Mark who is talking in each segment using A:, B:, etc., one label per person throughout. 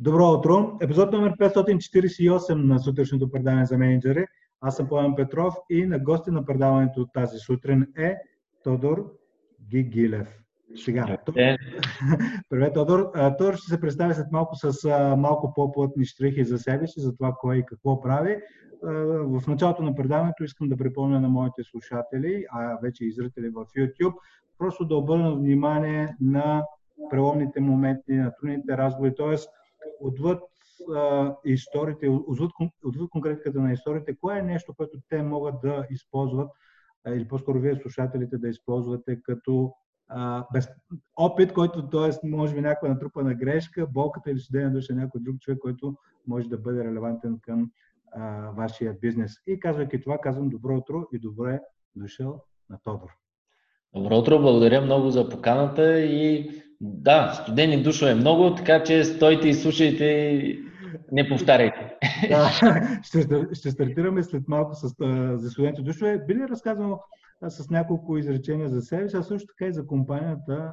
A: Добро утро! Епизод номер 548 на сутрешното предаване за менеджери. Аз съм Пламен Петров и на гости на предаването тази сутрин е Тодор Гигилев. Сега. Привет, Тодор. Тодор ще се представи след малко с малко по-плътни штрихи за себе си, за това кой и какво прави. В началото на предаването искам да припомня на моите слушатели, а вече и зрители в YouTube, просто да обърнат внимание на преломните моменти, на трудните разговори, т.е. отвъд а, историите, отвъд, отвъд конкретиката на историите, кое е нещо, което те могат да използват, а, или по-скоро вие слушателите да използвате като а, без, опит, който т.е. може би някаква натрупана грешка, болката или съдение душа някой друг човек, който може да бъде релевантен към а, вашия бизнес. И казвайки това, казвам добро утро и добре дошъл на Тодор.
B: Добро утро, благодаря много за поканата и да, студени душове много, така че стойте и слушайте и не повтаряйте.
A: Да, ще, ще стартираме след малко с, за студените душове. Би ли разказал с няколко изречения за себе си, а също така и за компанията,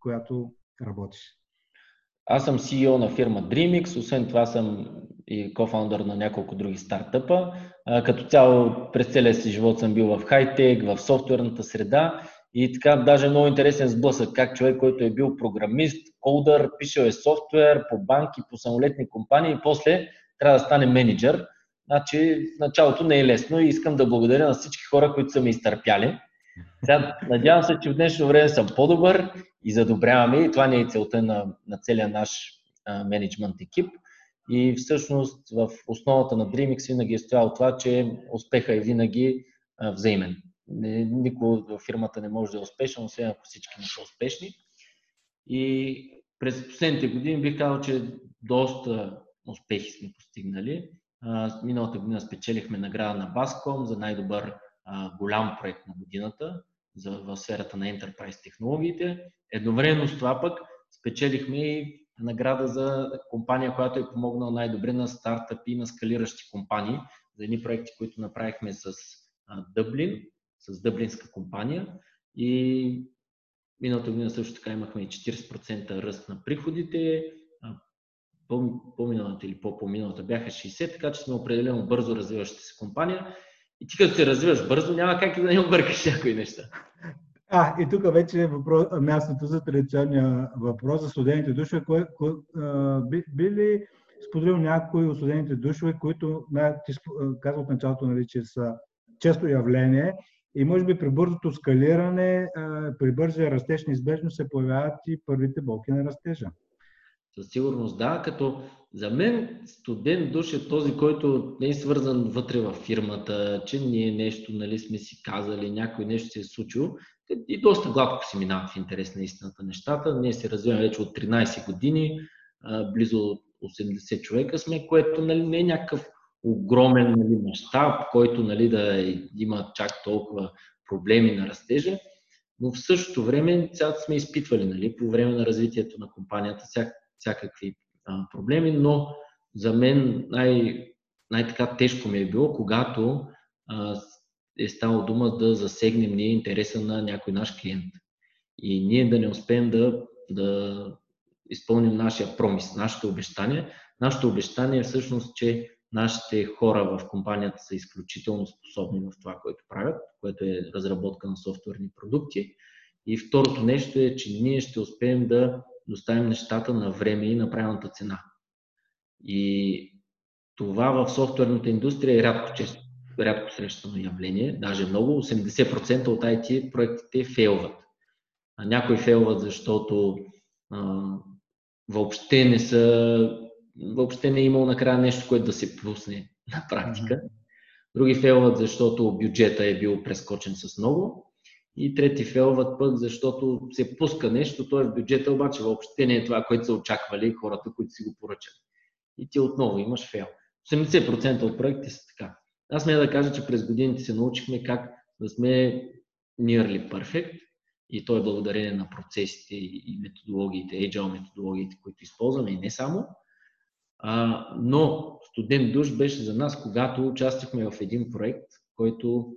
A: която работиш?
B: Аз съм CEO на фирма DreamX, освен това съм и кофаундър на няколко други стартъпа. Като цяло през целия си живот съм бил в хайтек, в софтуерната среда и така даже много интересен сблъсък, как човек, който е бил програмист, колдър, пишел е софтуер по банки, по самолетни компании и после трябва да стане менеджер. Значи началото не е лесно и искам да благодаря на всички хора, които са ме изтърпяли. Сега, надявам се, че в днешно време съм по-добър и задобряваме и това не е целта на, на целия наш а, менеджмент екип. И всъщност в основата на DreamX винаги е стоял това, че успеха е винаги а, взаимен. Никой в фирмата не може да е успешен, освен ако всички не са успешни. И през последните години бих казал, че доста успехи сме постигнали. Миналата година спечелихме награда на Bascom за най-добър голям проект на годината в сферата на Enterprise технологиите. Едновременно с това пък спечелихме и награда за компания, която е помогнала най-добре на стартъпи и на скалиращи компании за едни проекти, които направихме с Дъблин, с дъблинска компания и миналата година също така имахме и 40% ръст на приходите, по-миналата или по-поминалата бяха 60, така че сме определено бързо развиваща се компания. И ти като се развиваш бързо, няма как и да не объркаш някои неща.
A: А, и тук вече е въпрос, мястото за традиционния въпрос за студените душове. Кой, кой, а, би, ли споделил някои от студените душове, които ти казва от началото, нали, че са често явление и може би при бързото скалиране, при бързия растеж неизбежно се появяват и първите болки на растежа.
B: Със сигурност да, като за мен студент душ е този, който не е свързан вътре в фирмата, че ние нещо нали, сме си казали, някой нещо се е случило и доста гладко си минава в интерес на истината нещата. Ние се развиваме вече от 13 години, близо 80 човека сме, което нали, не е някакъв огромен нали, мащаб, който нали, да има чак толкова проблеми на растежа, но в същото време сега сме изпитвали нали, по време на развитието на компанията всяк, всякакви а, проблеми, но за мен най- най-така тежко ми е било, когато а, е стало дума да засегнем ние интереса на някой наш клиент. И ние да не успеем да, да изпълним нашия промис, нашето обещание. Нашето обещание е всъщност, че нашите хора в компанията са изключително способни в това, което правят, което е разработка на софтуерни продукти. И второто нещо е, че ние ще успеем да доставим нещата на време и на правилната цена. И това в софтуерната индустрия е рядко, често, рядко срещано явление, даже много. 80% от IT проектите фейлват. А някои фейлват, защото а, въобще не са въобще не е имал накрая нещо, което да се пусне на практика. Други фейлват, защото бюджета е бил прескочен с много. И трети фейлват пък, защото се пуска нещо, то е в бюджета, обаче въобще не е това, което са очаквали хората, които си го поръчат. И ти отново имаш фейл. 80% от проектите са така. Аз сме да кажа, че през годините се научихме как да сме nearly perfect и то е благодарение на процесите и методологиите, agile методологиите, които използваме и не само. А, но студент душ беше за нас, когато участвахме в един проект, който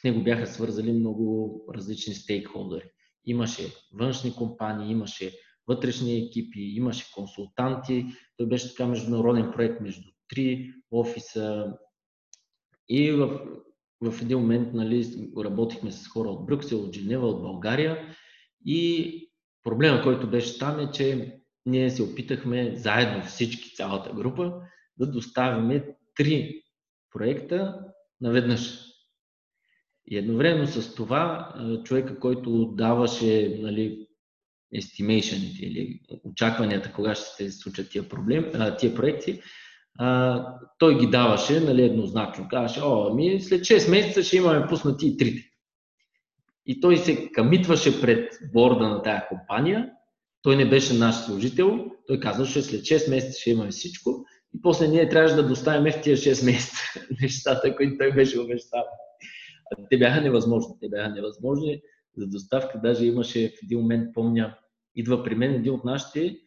B: в него бяха свързали много различни стейкхолдери. Имаше външни компании, имаше вътрешни екипи, имаше консултанти. Той беше така международен проект между три офиса. И в, в един момент нали, работихме с хора от Брюксел, от Женева, от България. И проблема, който беше там е, че ние се опитахме заедно всички, цялата група, да доставиме три проекта наведнъж. И едновременно с това човека, който даваше нали, estimation или очакванията кога ще се случат тия, проблем, тия проекти, а, той ги даваше нали, еднозначно. Казваше, о, ами след 6 месеца ще имаме пуснати и трите. И той се камитваше пред борда на тая компания. Той не беше наш служител. Той казваше, след 6 месеца ще имаме всичко. И после ние трябваше да доставим в тия 6 месеца нещата, които той беше обещал. Те бяха невъзможни. Те бяха невъзможни за доставка. Даже имаше в един момент, помня, идва при мен един от нашите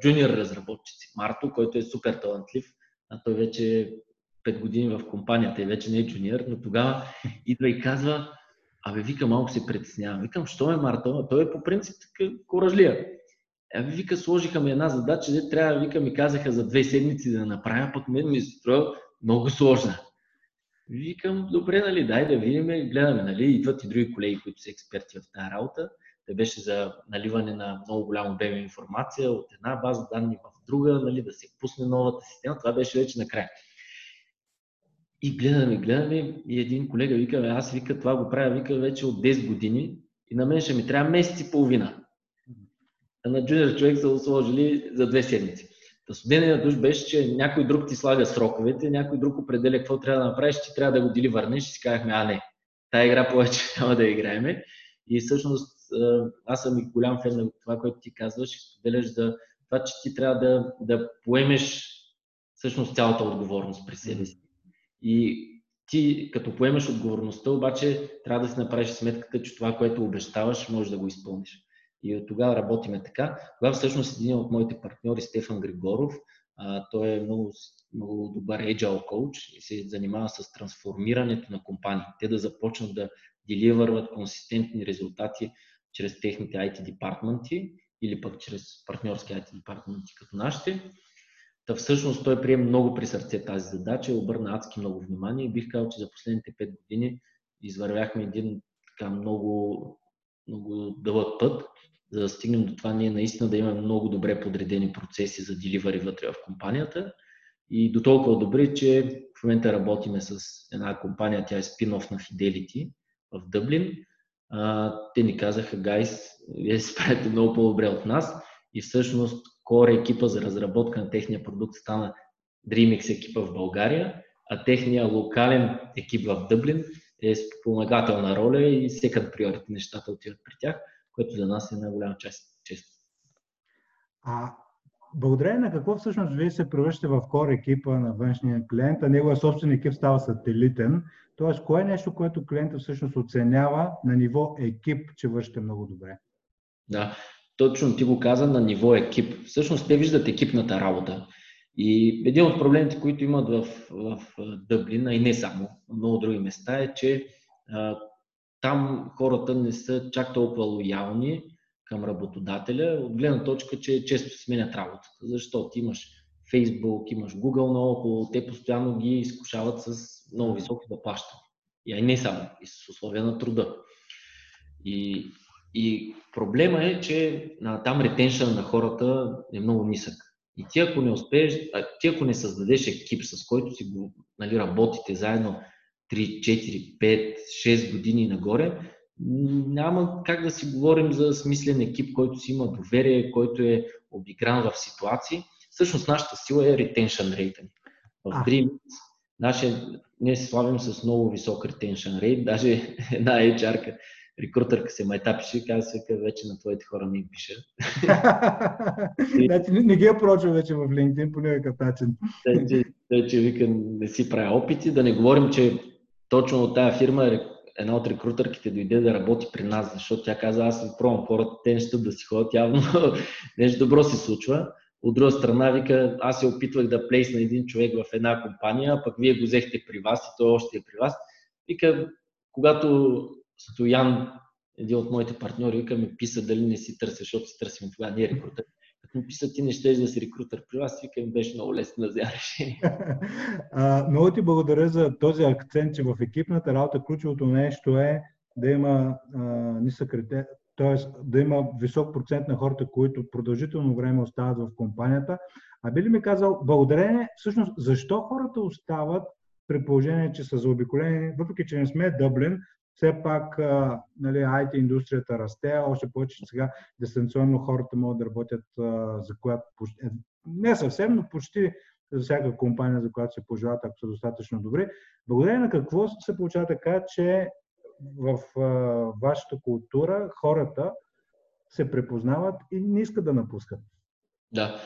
B: джуниор разработчици, Марто, който е супер талантлив. А той вече е 5 години в компанията и вече не е джуниор, но тогава идва и казва, абе, вика, малко се притеснявам. Викам, що е Марто? Той е по принцип така коражлия. Абе, вика, сложиха ми една задача, де трябва, вика, ми казаха за две седмици да направя, пък мен ми се струва много сложна. Викам, добре, нали, дай да видим, гледаме, нали, идват и други колеги, които са експерти в тази работа. Те беше за наливане на много голям обем информация от една база данни в друга, нали, да се пусне новата система. Това беше вече накрая. И гледаме, гледаме и един колега вика, аз вика, това го правя, вика вече от 10 години и на мен ще ми трябва месец и половина. А на джуниор човек са сложили за две седмици. Та студения душ беше, че някой друг ти слага сроковете, някой друг определя какво трябва да направиш, ти трябва да го дели върнеш и си казахме, а не, тая игра повече няма да играеме. И всъщност аз съм и голям фен на това, което ти казваш и споделяш за това, че ти трябва да, да поемеш всъщност цялата отговорност при себе си. И ти, като поемеш отговорността, обаче трябва да си направиш сметката, че това, което обещаваш, може да го изпълниш. И от тогава работиме така. Тогава всъщност един от моите партньори, Стефан Григоров, а, той е много, много добър agile коуч и се занимава с трансформирането на компании. Те да започнат да деливърват консистентни резултати чрез техните IT департаменти или пък чрез партньорски IT департаменти като нашите. Та всъщност той прие много при сърце тази задача и обърна адски много внимание и бих казал, че за последните 5 години извървяхме един така много, много дълъг път, за да стигнем до това ние наистина да имаме много добре подредени процеси за деливари вътре в компанията и до толкова добри, че в момента работиме с една компания, тя е спин-оф на Fidelity в Дъблин. Те ни казаха, гайс, вие се справите много по-добре от нас и всъщност Core екипа за разработка на техния продукт стана DreamX екипа в България, а техния локален екип в Дъблин е спомагателна роля и секънд приорити нещата отиват при тях, което за нас е една голяма част. чест.
A: А благодарение на какво всъщност вие се превръщате в кор екипа на външния клиент, а неговия собствен екип става сателитен? Тоест, кое е нещо, което клиента всъщност оценява на ниво екип, че вършите много добре?
B: Да, точно ти го каза на ниво екип. Всъщност те виждат екипната работа. И един от проблемите, които имат в, в Дъблин, а и не само, много други места, е, че а, там хората не са чак толкова лоялни към работодателя, от гледна точка, че често сменят работата. Защото имаш Facebook, имаш Google наоколо, те постоянно ги изкушават с много високи заплащания. И не само, и с условия на труда. И и проблема е, че а, там ретеншън на хората е много нисък. И ти ако не успееш, а, ти ако не създадеш екип, с който си го нали, работите заедно 3, 4, 5, 6 години нагоре, няма как да си говорим за смислен екип, който си има доверие, който е обигран в ситуации. Всъщност нашата сила е retention rate. В Dream нашия, ние се славим с много висок retention rate, даже една HR рекрутърка се майтапише и каза, вика, вече на твоите хора ми пиша.
A: значи не, не ги апрочва вече в LinkedIn по някакъв начин.
B: Вече, вече вика, не си правя опити, да не говорим, че точно от тази фирма една от рекрутърките дойде да работи при нас, защото тя каза, аз не пробвам хората, те не ще да си ходят, явно нещо добро се случва. От друга страна, вика, аз се опитвах да плейсна един човек в една компания, пък вие го взехте при вас и той още е при вас. Вика, когато Стоян един от моите партньори вика ми писа дали не си търся, защото си търсим това, ние рекрутер. Като ми писа ти не ще да си рекрутер при вас, вика ми беше много лесно да взема
A: много ти благодаря за този акцент, че в екипната работа ключовото нещо е да има а, нисък т.е. да има висок процент на хората, които продължително време остават в компанията. А би ли ми казал, благодарение, всъщност, защо хората остават при положение, че са заобиколени, въпреки че не сме Дъблин, все пак нали, IT индустрията расте, още повече, че сега дистанционно хората могат да работят за която почти, е, не съвсем, но почти за всяка компания, за която се пожелават, ако са достатъчно добри. Благодарение на какво се получава така, че в вашата култура хората се препознават и не искат да напускат?
B: Да.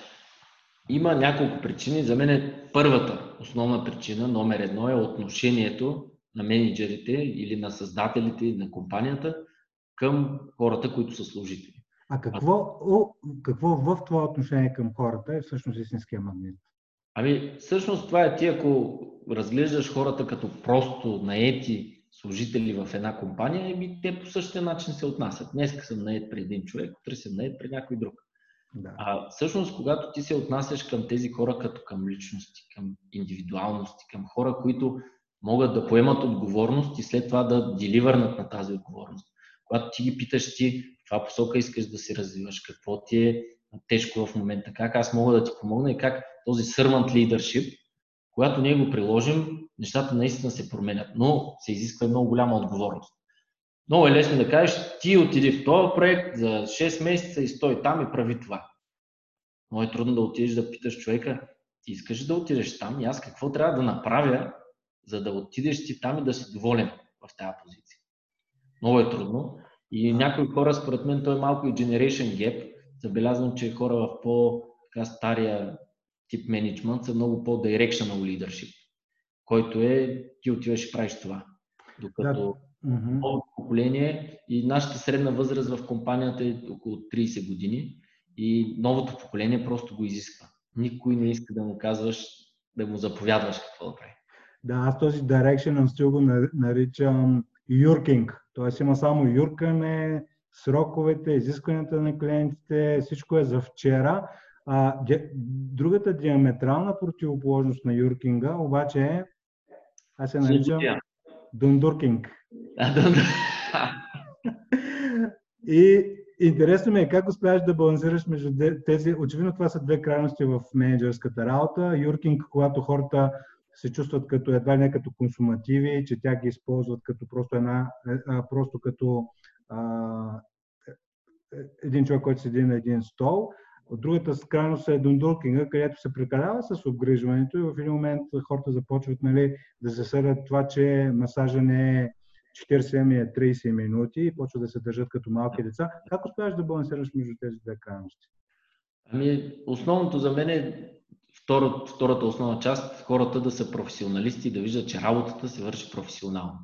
B: Има няколко причини. За мен е първата основна причина, номер едно, е отношението на менеджерите или на създателите на компанията към хората, които са служители.
A: А какво, о, какво в това отношение към хората е всъщност истинския магнит?
B: Ами, всъщност това е ти, ако разглеждаш хората като просто наети служители в една компания, еми те по същия начин се отнасят. Днес съм наед при един човек, утре съм наед при някой друг. Да. А всъщност, когато ти се отнасяш към тези хора като към личности, към индивидуалности, към хора, които могат да поемат отговорност и след това да деливърнат на тази отговорност. Когато ти ги питаш ти, в каква посока искаш да се развиваш, какво ти е тежко в момента, как аз мога да ти помогна и как този servant leadership, когато ние го приложим, нещата наистина се променят, но се изисква много голяма отговорност. Много е лесно да кажеш, ти отиди в този проект за 6 месеца и стой там и прави това. Много е трудно да отидеш да питаш човека, ти искаш да отидеш там и аз какво трябва да направя, за да отидеш ти там и да си доволен в тази позиция. Много е трудно. И някои хора, според мен, той е малко и generation gap. Забелязвам, че хора в по-стария тип менеджмент са много по-directional leadership, който е ти отиваш и правиш това. Докато да. новото поколение и нашата средна възраст в компанията е около 30 години и новото поколение просто го изисква. Никой не иска да му казваш, да му заповядваш какво да прави.
A: Да, аз този direction стил го наричам юркинг. Тоест има само юркане, сроковете, изискванията на клиентите, всичко е за вчера. А, другата диаметрална противоположност на юркинга обаче е, аз се наричам дундуркинг. И интересно ми е как успяваш да балансираш между тези. Очевидно това са две крайности в менеджерската работа. Юркинг, когато хората се чувстват като едва не като консумативи, че тя ги използват като просто една, а, просто като а, един човек, който седи на един стол. От другата крайност е дундуркинга, където се прекалява с обгрижването и в един момент хората започват нали, да се съдят това, че масажа не е 40 ми е 30 минути и почват да се държат като малки деца. Как успяваш да балансираш между тези две крайности?
B: Ами, основното за мен е втората, основна част, хората да са професионалисти, да виждат, че работата се върши професионално.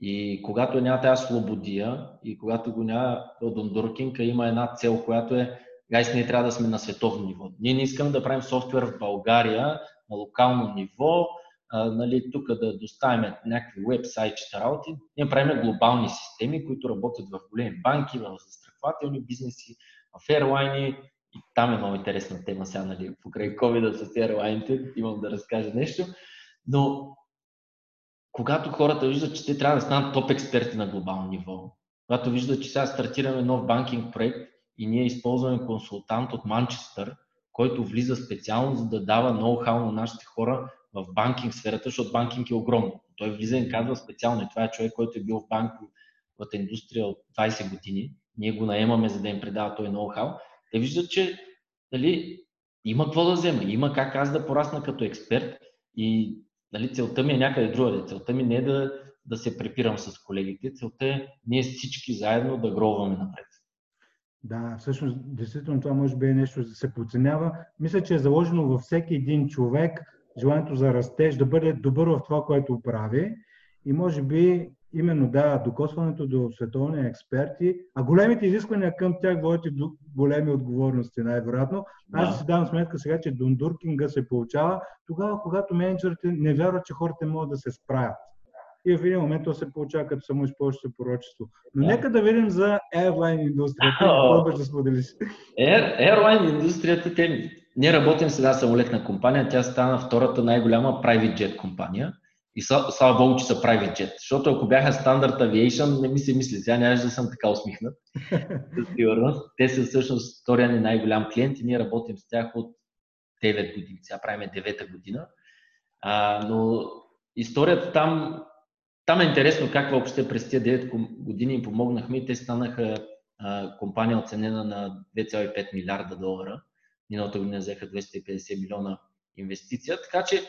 B: И когато няма тази свободия и когато го няма Дундуркинг, има една цел, която е гайс, ние трябва да сме на световно ниво. Ние не искаме да правим софтуер в България на локално ниво, а, нали, тук да доставим някакви веб-сайтчета работи. Ние правим глобални системи, които работят в големи банки, в застрахователни бизнеси, в ерлайни, и там е много интересна тема сега, нали, покрай COVID с ерлайните, имам да разкажа нещо. Но когато хората виждат, че те трябва да станат топ експерти на глобално ниво, когато виждат, че сега стартираме нов банкинг проект и ние използваме консултант от Манчестър, който влиза специално за да дава ноу-хау на нашите хора в банкинг сферата, защото банкинг е огромно. Той влиза и казва специално. И това е човек, който е бил в банковата индустрия от 20 години. Ние го наемаме, за да им предава той ноу-хау. Те виждат, че нали, има какво да взема, има как аз да порасна като експерт и нали, целта ми е някъде друга. Целта ми не е да, да се препирам с колегите, целта е ние всички заедно да гробваме напред.
A: Да, всъщност, действително това може би е нещо да се подценява. Мисля, че е заложено във всеки един човек желанието за растеж, да бъде добър в това, което прави. И може би именно да, докосването до световни експерти, а големите изисквания към тях водят и до големи отговорности, най-вероятно. Аз да. си давам сметка сега, че дундуркинга се получава тогава, когато менеджерите не вярват, че хората могат да се справят. и в един момент то се получава като само използващо пророчество. Но да. нека да видим за airline индустрията. Какво да споделиш?
B: Air, airline индустрията, те, ние работим сега самолетна компания, тя стана втората най-голяма private jet компания. И слава Богу, че са private jet. Защото ако бяха стандарт aviation, не ми се мисли, сега нямаше да съм така усмихнат. Те са всъщност втория ни най-голям клиент и ние работим с тях от 9 години. Сега правим 9 година. А, но историята там, там е интересно как въобще през тези 9 години им помогнахме и те станаха а, компания оценена на 2,5 милиарда долара. Миналата година взеха 250 милиона инвестиция. Така че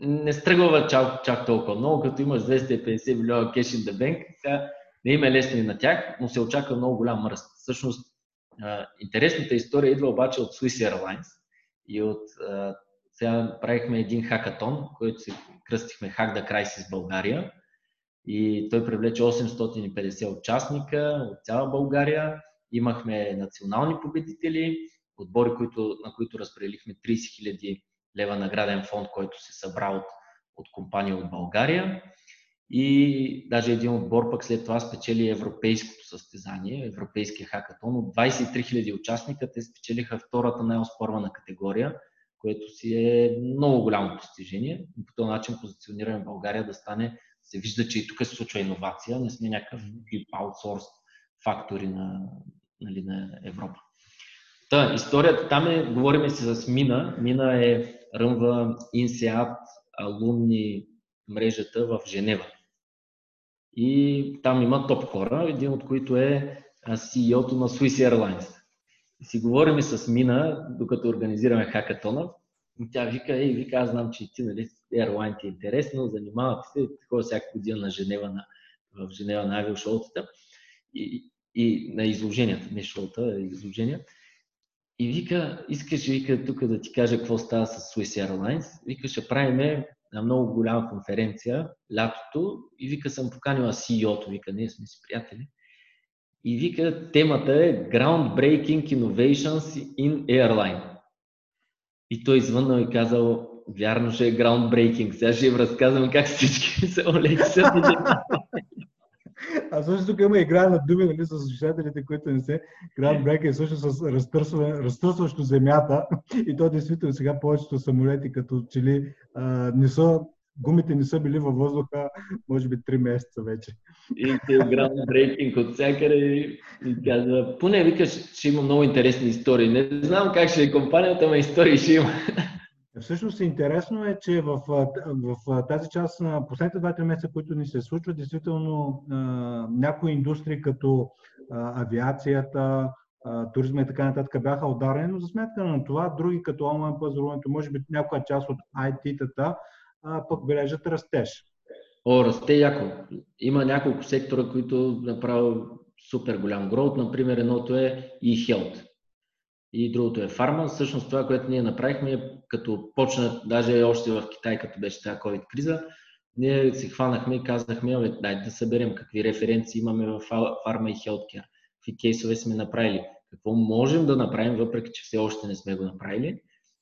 B: не стръгва чак, чак толкова много, като имаш 250 милиона кеш in the bank, сега не има е лесно и на тях, но се очаква много голям ръст. Всъщност, интересната история идва обаче от Swiss Airlines и от сега правихме един хакатон, който се кръстихме Hack the Crisis България и той привлече 850 участника от цяла България. Имахме национални победители, отбори, които, на които разпределихме 30 000 лева награден фонд, който се събра от, от компания от България. И даже един отбор пък след това спечели европейското състезание, европейския хакатон. От 23 000 участника те спечелиха втората най-оспорвана категория, което си е много голямо постижение. И по този начин позиционираме България да стане, се вижда, че и тук се случва иновация, не сме някакъв аутсорс фактори на, нали, на Европа. Та, историята там е, говорим си с Мина. Мина е ръмва INSEAD алумни мрежата в Женева. И там има топ хора, един от които е CEO-то на Swiss Airlines. И си говорим с Мина, докато организираме хакатона. И тя вика, ей, вика, аз знам, че ти, нали, Airline ти е интересно, занимавате се, такова всяка година на Женева, на, в Женева на авиошоутата и, и на изложенията, не шоута, а изложения. И вика, искаш, вика, тук да ти кажа какво става с Swiss Airlines. Вика, ще правиме на много голяма конференция лятото и вика, съм поканила CEO-то, вика, ние сме си приятели. И вика, темата е Groundbreaking Innovations in Airline. И той извъннал и казал, вярно ще е groundbreaking. Сега ще им разказвам как всички се са
A: а също тук има игра на думи нали, с слушателите, които не се. Groundbreaker е също с разтърсващо земята. И то действително сега повечето самолети като че ли а, не са гумите не са били във въздуха, може би 3 месеца вече.
B: И те groundbreaking от всякъде и казва, поне викаш, че има много интересни истории. Не знам как ще е компанията, но истории ще има.
A: Всъщност интересно е, че в, в тази част на последните 2-3 месеца, които ни се случват, действително някои индустрии като авиацията, туризма и така нататък бяха ударени, но за сметка на това други като онлайн пазаруването, може би някоя част от IT-тата пък бележат растеж.
B: О, расте яко. Има няколко сектора, които направо супер голям гроут. Например, едното е e-health и другото е фарма. Всъщност това, което ние направихме, като почна, даже още в Китай, като беше тази COVID криза, ние се хванахме и казахме, дай да съберем какви референции имаме в фарма и хелткер, какви кейсове сме направили, какво можем да направим, въпреки че все още не сме го направили.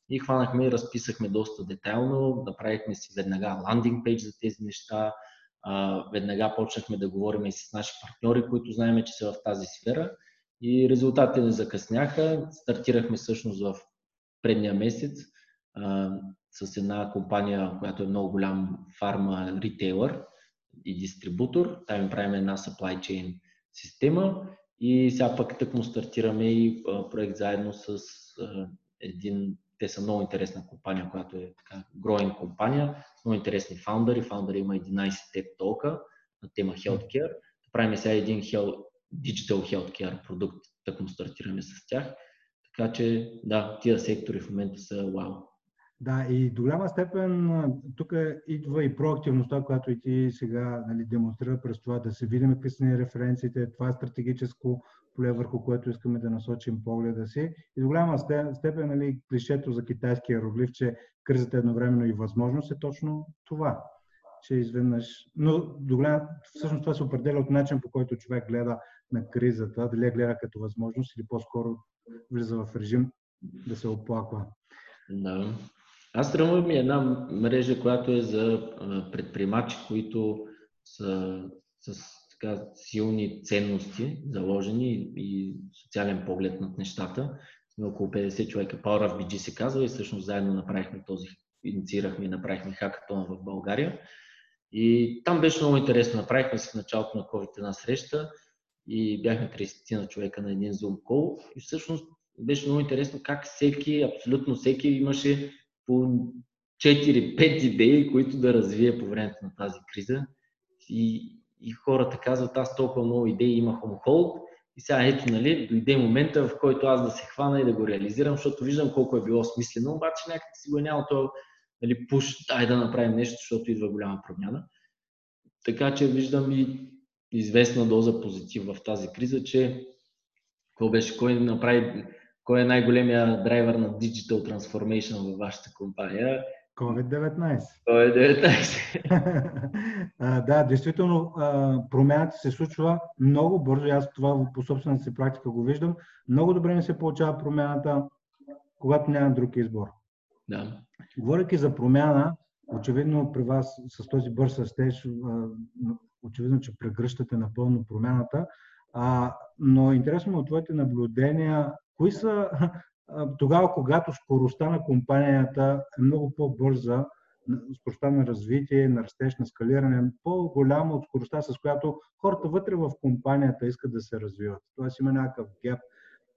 B: И хванахме и разписахме доста детайлно, направихме си веднага ландинг пейдж за тези неща, веднага почнахме да говорим и с наши партньори, които знаем, че са в тази сфера и резултатите не закъсняха. Стартирахме всъщност в предния месец а, с една компания, която е много голям фарма ритейлър и дистрибутор. Там им правим една supply chain система и сега пък тък му стартираме и а, проект заедно с а, един те са много интересна компания, която е така growing компания, много интересни фаундъри. Фаундъри има 11 TED толка на тема Healthcare. Правим сега един digital healthcare продукт, так му стартираме с тях. Така че, да, тия сектори в момента са вау.
A: Да, и до голяма степен тук идва и проактивността, която и ти сега нали, демонстрира през това да се видим какви са ни референциите. Това е стратегическо поле, върху което искаме да насочим погледа си. И до голяма степен нали, клишето за китайския роглив, че кризата едновременно и възможност е точно това че изведнъж... Но до голям... всъщност това се определя от начин по който човек гледа на кризата, дали я гледа като възможност или по-скоро влиза в режим да се оплаква.
B: Да. Аз тръгвам ми една мрежа, която е за предприемачи, които с, с така, силни ценности, заложени и социален поглед над нещата. Сме около 50 човека. Power of BG се казва и всъщност заедно направихме този, инициирахме и направихме хакатон в България. И там беше много интересно. Направихме се в началото на COVID една среща и бяхме 30 на човека на един Zoom call. И всъщност беше много интересно как всеки, абсолютно всеки имаше по 4-5 идеи, които да развие по времето на тази криза. И, и хората казват, аз толкова много идеи имах on hold и сега ето, нали, дойде момента, в който аз да се хвана и да го реализирам, защото виждам колко е било смислено, обаче някак си го е няма то нали, пуш, дай да направим нещо, защото идва голяма промяна. Така че виждам и известна доза позитив в тази криза, че какво беше, кой направи, кой е най-големия драйвер на Digital Transformation във вашата компания?
A: COVID-19.
B: COVID-19.
A: да, действително промяната се случва много бързо. Аз това по собствената си практика го виждам. Много добре ми се получава промяната, когато няма друг избор.
B: Да.
A: Говорейки за промяна, очевидно при вас с този бърз растеж, очевидно, че прегръщате напълно промяната. А, но интересно от твоите наблюдения, кои са тогава, когато скоростта на компанията е много по-бърза, скоростта на развитие, на растеж, на скалиране, по-голяма от скоростта, с която хората вътре в компанията искат да се развиват. Тоест има някакъв геп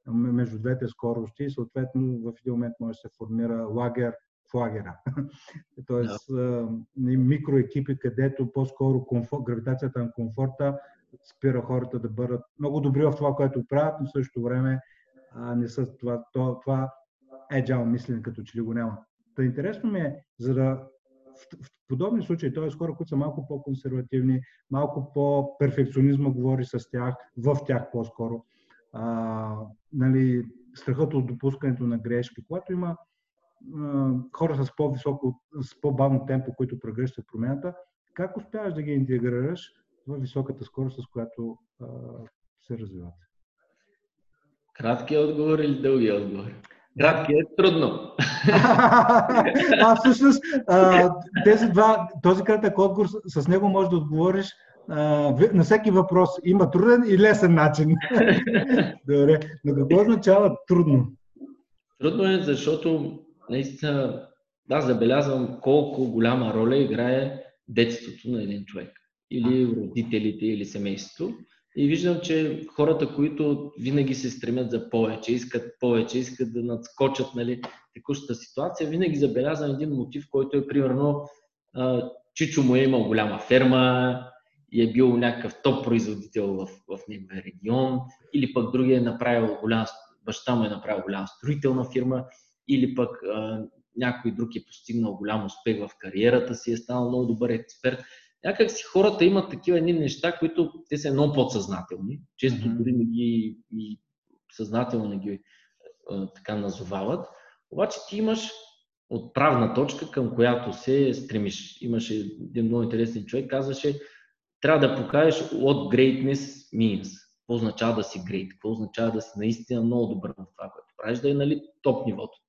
A: между двете скорости и съответно в един момент може да се формира лагер в лагера. Тоест yeah. микроекипи, където по-скоро комфорт, гравитацията на комфорта спира хората да бъдат много добри в това, което правят, но в същото време а, не са това, това, това agile мислене, като че ли го няма. Та интересно ми е, за да в, в подобни случаи, т.е. хора, които са малко по-консервативни, малко по-перфекционизма говори с тях, в тях по-скоро, а, нали, страхът от допускането на грешки, когато има хора с по-високо, с по-бавно темпо, които прегръщат промяната, как успяваш да ги интегрираш в високата скорост, с която а, се развиват?
B: Краткият отговор или дългият отговор? Краткият е трудно.
A: а всъщност тези два, този кратък отговор, с него можеш да отговориш на всеки въпрос. Има труден и лесен начин. Добре, но какво означава трудно?
B: Трудно е, защото наистина аз забелязвам колко голяма роля играе детството на един човек. Или родителите, или семейството. И виждам, че хората, които винаги се стремят за повече, искат повече, искат да надскочат нали, текущата ситуация, винаги забелязвам един мотив, който е примерно Чичо му е имал голяма ферма и е бил някакъв топ производител в, в неговия регион, или пък другия е направил голям, баща му е направил голяма строителна фирма, или пък а, някой друг е постигнал голям успех в кариерата си, е станал много добър експерт някак си хората имат такива едни неща, които те са много подсъзнателни. Често mm-hmm. дори не ги и съзнателно не ги а, така назовават. Обаче ти имаш отправна точка, към която се стремиш. Имаше един много интересен човек, казваше, трябва да покажеш what greatness means. Какво означава да си great? Какво означава да си наистина много добър в това, което правиш, да е нали, топ нивото.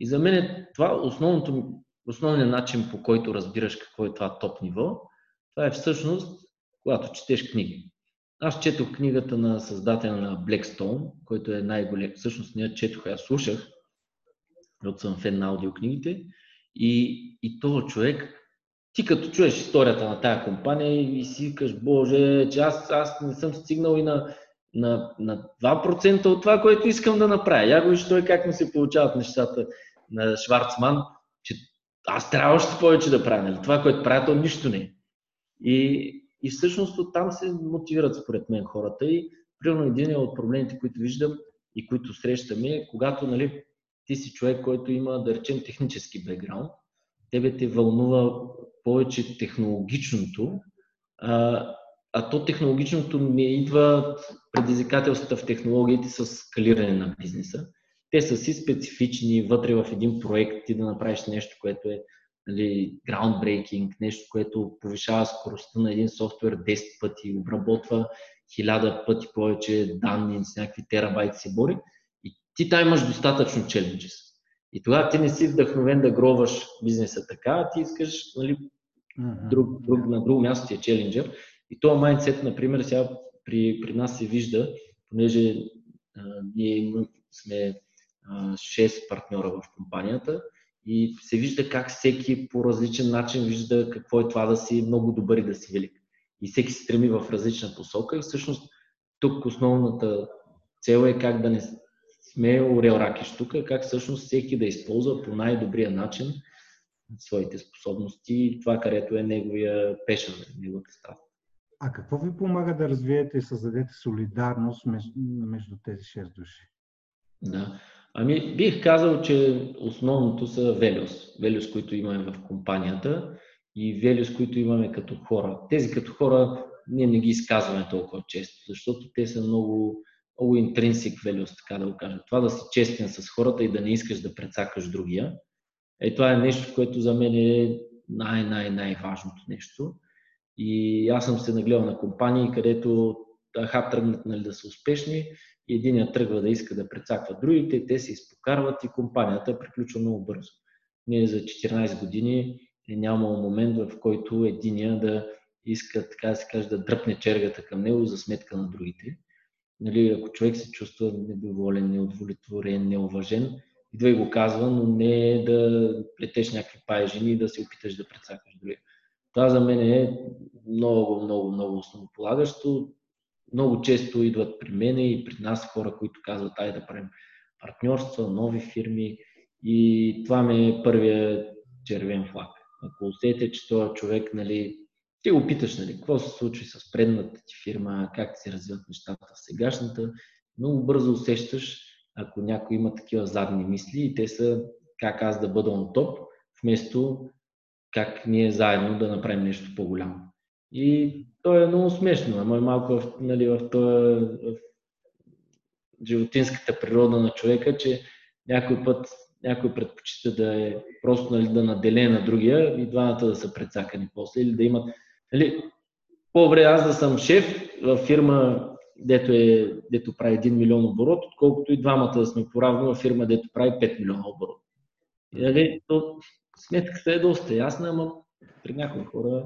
B: И за мен е това основното, основният начин, по който разбираш какво е това топ ниво, това е всъщност, когато четеш книги. Аз четох книгата на създателя на Blackstone, който е най-голем. Всъщност не я четох, аз слушах, защото съм фен на аудиокнигите. И, и този човек, ти като чуеш историята на тая компания и си викаш, боже, че аз, аз не съм стигнал и на, на, на 2% от това, което искам да направя. Я го виж той как му се получават нещата на Шварцман, че аз трябва още повече да правя. Нали? Това, което правя, то нищо не е. И, и всъщност оттам се мотивират според мен хората. И примерно един от проблемите, които виждам и които срещаме е, когато нали, ти си човек, който има, да речем, технически бекграунд, тебе те вълнува повече технологичното, а, а то технологичното не идва предизвикателствата в технологиите с скалиране на бизнеса. Те са си специфични вътре в един проект, ти да направиш нещо, което е нали, groundbreaking, нещо, което повишава скоростта на един софтуер 10 пъти, обработва 1000 пъти повече данни с някакви терабайти се бори и ти там имаш достатъчно challenges. И тогава ти не си вдъхновен да гробваш бизнеса така, а ти искаш нали, друг, друг, на друго място си е челенджер. И този майндсет, например, сега при, при нас се вижда, понеже а, ние сме 6 партньора в компанията и се вижда как всеки по различен начин вижда какво е това да си много добър и да си велик. И всеки се стреми в различна посока и всъщност тук основната цел е как да не сме орел ракиш тук, как всъщност всеки да използва по най-добрия начин своите способности и това, където е неговия пешен, неговата страст.
A: А какво ви помага да развиете и създадете солидарност между тези 6 души?
B: Да. Ами бих казал, че основното са велюс. Велюс, които имаме в компанията и велюс, които имаме като хора. Тези като хора ние не ги изказваме толкова често, защото те са много, много интринсик велюс, така да го кажа. Това да си честен с хората и да не искаш да прецакаш другия. Е, това е нещо, което за мен е най-най-най-важното нещо. И аз съм се нагледал на компании, където аха тръгнат нали, да са успешни и единият тръгва да иска да прецаква другите, те се изпокарват и компанията приключва много бързо. Ние за 14 години е нямало момент, в който единия да иска, така да се каже, да дръпне чергата към него за сметка на другите. Нали, ако човек се чувства недоволен, неудовлетворен, неуважен, идва и го казва, но не е да плетеш някакви паежини и да се опиташ да прецакаш другия. Това за мен е много, много, много основополагащо. Много често идват при мене и при нас хора, които казват, ай да правим партньорства, нови фирми. И това ми е първият червен флаг. Ако усетите, че този човек, нали, ти го питаш, нали, какво се случи с предната ти фирма, как се развиват нещата в сегашната, много бързо усещаш, ако някой има такива задни мисли и те са как аз да бъда на топ, вместо как ние заедно да направим нещо по-голямо. И то е много смешно, ама е малко в, нали, в, това, в животинската природа на човека, че някой път някой предпочита да е просто нали, да наделе на другия и двамата да са прецакани после или да имат... Нали, по-добре аз да съм шеф в фирма, дето, е, дето прави 1 милион оборот, отколкото и двамата да сме поравно в фирма, дето прави 5 милиона оборот. Нали, то, сметката е доста ясна, ама при някои хора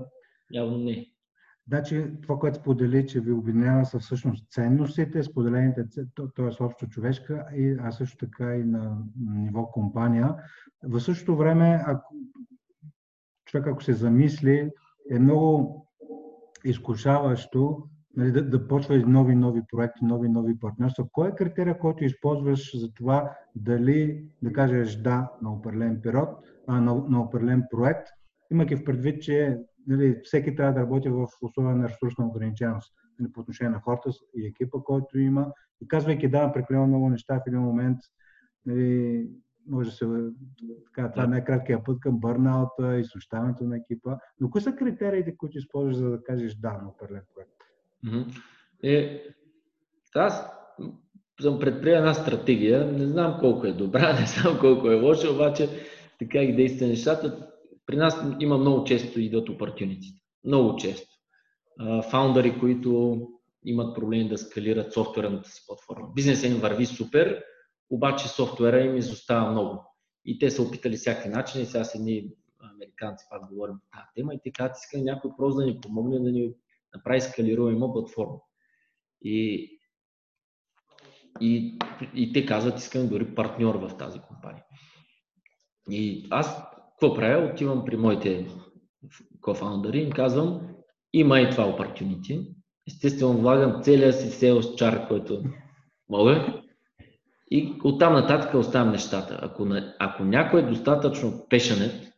B: явно не.
A: Значи, това, което сподели, че ви обединява са всъщност ценностите, споделените, т.е. общо човешка, а също така и на ниво компания. В същото време, ако човек ако се замисли, е много изкушаващо нали, да, да почва и нови нови проекти, нови нови партньорства. Кой е критерия, който използваш за това дали да кажеш да на определен период, а, на, на определен проект, имайки в предвид, че нали, всеки трябва да работи в условия на ресурсна ограниченост нали, по отношение на хората и екипа, който има. И казвайки да, прекалено много неща в един момент, нали, може да се така, това е най-краткия път към бърнаута, изсущаването на екипа. Но кои са критериите, които използваш, за да кажеш да на определен проект?
B: Е, аз съм предприел една стратегия, не знам колко е добра, не знам колко е лоша, обаче така ги действа нещата. При нас има много често идват опортюниците. Много често. Фаундъри, които имат проблеми да скалират софтуерната си платформа. Бизнесът им върви супер, обаче софтуера им изостава много. И те са опитали всякакви начини. Сега с едни американци пак говорим по тази тема и те казват, иска някой просто да ни помогне да ни направи скалируема платформа. И, и, и те казват, искам дори партньор в тази компания. И аз какво правя? Отивам при моите кофаундъри им казвам, има и това opportunity. Естествено, влагам целия си sales чар, който мога. И оттам нататък оставям нещата. Ако, ако някой е достатъчно пешенет,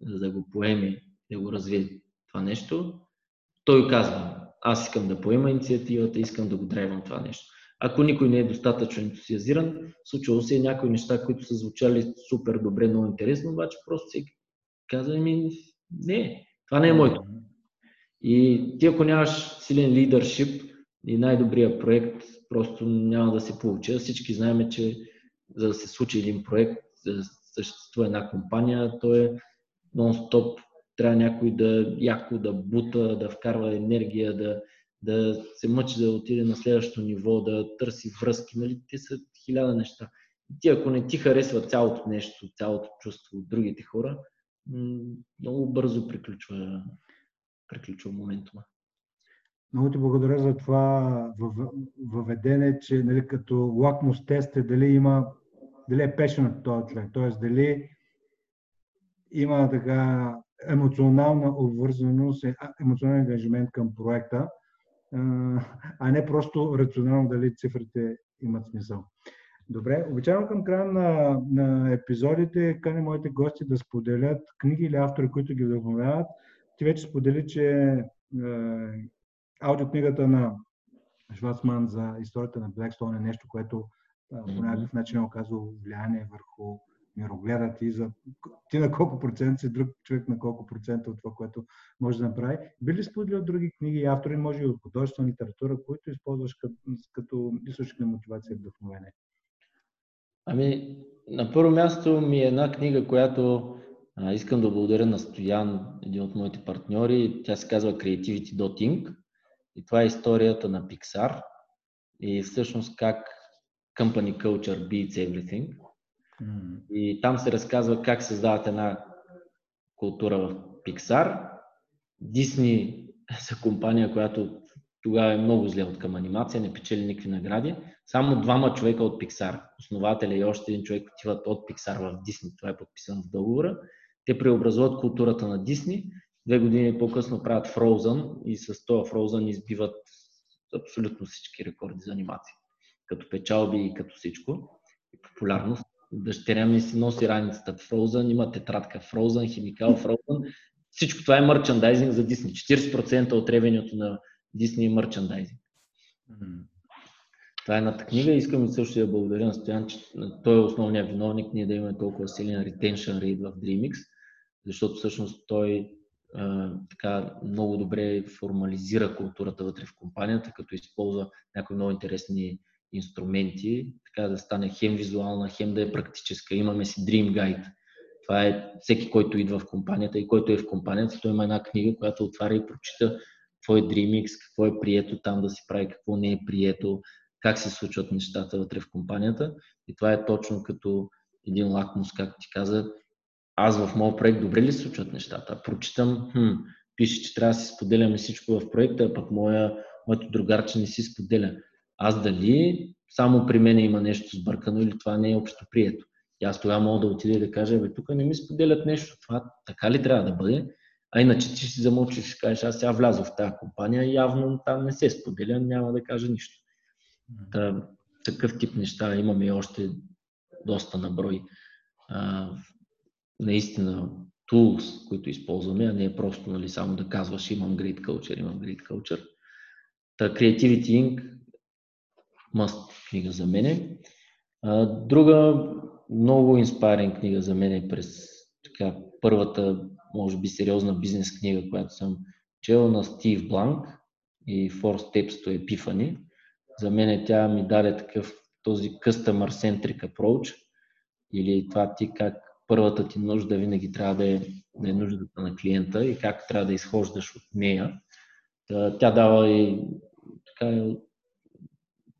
B: за да го поеме, да го развие това нещо, той казва, аз искам да поема инициативата, искам да го драйвам това нещо. Ако никой не е достатъчно ентусиазиран, случвало се и някои неща, които са звучали супер добре, много интересно, обаче просто си казва ми, не, това не е моето. И ти ако нямаш силен лидършип и най-добрият проект, просто няма да се получи. Всички знаем, че за да се случи един проект, да съществува една компания, то е нон-стоп трябва някой да яко да бута, да вкарва енергия, да, да се мъчи да отиде на следващото ниво, да търси връзки. Нали? Те са хиляда неща. Ти, ако не ти харесва цялото нещо, цялото чувство от другите хора, много бързо приключва, приключва моментума.
A: Много ти благодаря за това въведение, че нали, като лакмус тест е дали има, дали е от този човек, т.е. дали има така емоционална обвързаност, емоционален ангажимент към проекта, а не просто рационално дали цифрите имат смисъл. Добре, обичайно към края на, на епизодите кани моите гости да споделят книги или автори, които ги вдъхновяват. Ти вече сподели, че е, аудиокнигата на Швацман за историята на Блекстон е нещо, което по някакъв начин е оказало влияние върху мирогледа ти, за ти на колко процент си друг човек на колко процента от това, което може да направи. Би ли споделил други книги и автори, може и от художествена литература, които използваш като, като източник на мотивация и вдъхновение?
B: Ами, на първо място ми е една книга, която а, искам да благодаря на Стоян, един от моите партньори. Тя се казва Creativity Inc. И това е историята на Pixar и всъщност как Company Culture beats everything. И там се разказва как създават една култура в Pixar. Disney са компания, която тогава е много зле от към анимация, не печели никакви награди. Само двама човека от Pixar, основателя и още един човек отиват от Pixar в Disney, това е подписано в договора. Те преобразуват културата на Disney, две години по-късно правят Frozen и с това Frozen избиват абсолютно всички рекорди за анимация. Като печалби и като всичко. И популярност. Дъщеря ми си носи раницата Frozen, има тетрадка Frozen, химикал Frozen. Всичко това е мерчандайзинг за Disney. 40% от ревенюто на Disney е мерчандайзинг. Това е едната книга. Искам също да благодаря на Стоян, че той е основният виновник ние да имаме толкова силен retention rate в DreamX, защото всъщност той а, така много добре формализира културата вътре в компанията, като използва някои много интересни инструменти, така да стане хем визуална, хем да е практическа. Имаме си Dream Guide. Това е всеки, който идва в компанията и който е в компанията, той има една книга, която отваря и прочита какво е DreamX, какво е прието там да се прави, какво не е прието, как се случват нещата вътре в компанията. И това е точно като един лакмус, както ти каза. Аз в моят проект добре ли се случват нещата? Прочитам, хм, пише, че трябва да си споделяме всичко в проекта, а пък моя, моето другарче не си споделя. Аз дали само при мен има нещо сбъркано или това не е общо прието. И аз тогава мога да отида и да кажа, бе, тук не ми споделят нещо, това така ли трябва да бъде? А иначе ти си замълчиш и кажеш, аз сега влязох в тази компания, явно там не се споделя, няма да кажа нищо. Та, такъв тип неща имаме и още доста наброй. А, наистина tools, които използваме, а не е просто нали, само да казваш имам great culture, имам great culture. Та Creativity Inc. must книга за мене. А, друга много инспайринг книга за мен е през така, първата, може би, сериозна бизнес книга, която съм чел на Стив Бланк и Four Steps to Epiphany. За мен тя ми даде такъв този customer centric approach или това ти как първата ти нужда винаги трябва да е, да е нуждата на клиента и как трябва да изхождаш от нея. Тя дава и така,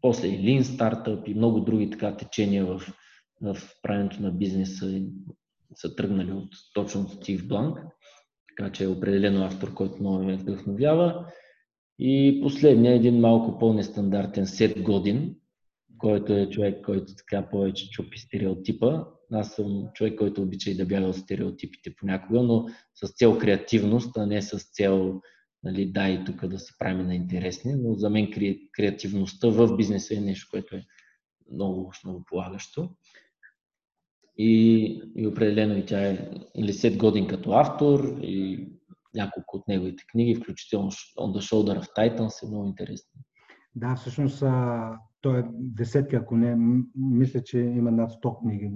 B: после и Lean Startup и много други така течения в, в правенето на бизнеса са тръгнали от, точно Стив Бланк. Така че е определено автор, който много ме вдъхновява. И последния, един малко по-нестандартен Сет Годин, който е човек, който така повече чупи стереотипа. Аз съм човек, който обича и да бяга от стереотипите понякога, но с цел креативност, а не с цел нали, дай тук да се правим на интересни, но за мен креативността в бизнеса е нещо, което е много основополагащо. И, и определено и тя е или Сет Годин като автор и няколко от неговите книги, включително On the Shoulder of Titans е много интересно.
A: Да, всъщност той е десетки, ако не, мисля, че има над 100 книги,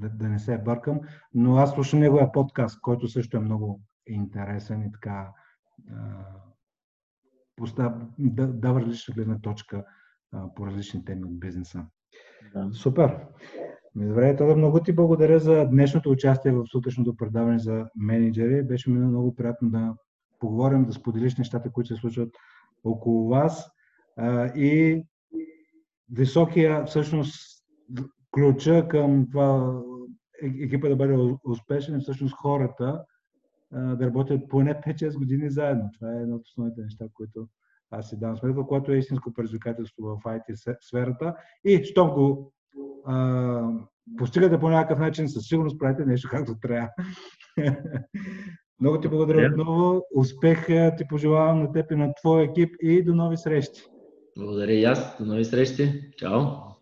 A: да, да не се бъркам, но аз слушам неговия подкаст, който също е много интересен и така постав, да, дава различна гледна точка а, по различни теми от бизнеса. Да. Супер! Добре, тогава много ти благодаря за днешното участие в сутрешното предаване за менеджери. Беше ми много приятно да поговорим, да споделиш нещата, които се случват около вас. И високия, всъщност, ключа към това екипа да бъде успешен е всъщност хората, да работят поне 5-6 години заедно. Това е едно от основните неща, които аз си дам сметка, което е истинско предизвикателство в IT сферата. И щом го а, постигате по някакъв начин, със сигурност правите нещо както трябва. Много ти благодаря отново. Успех ти пожелавам на теб и на твоя екип и до нови срещи.
B: Благодаря и аз. До нови срещи. Чао!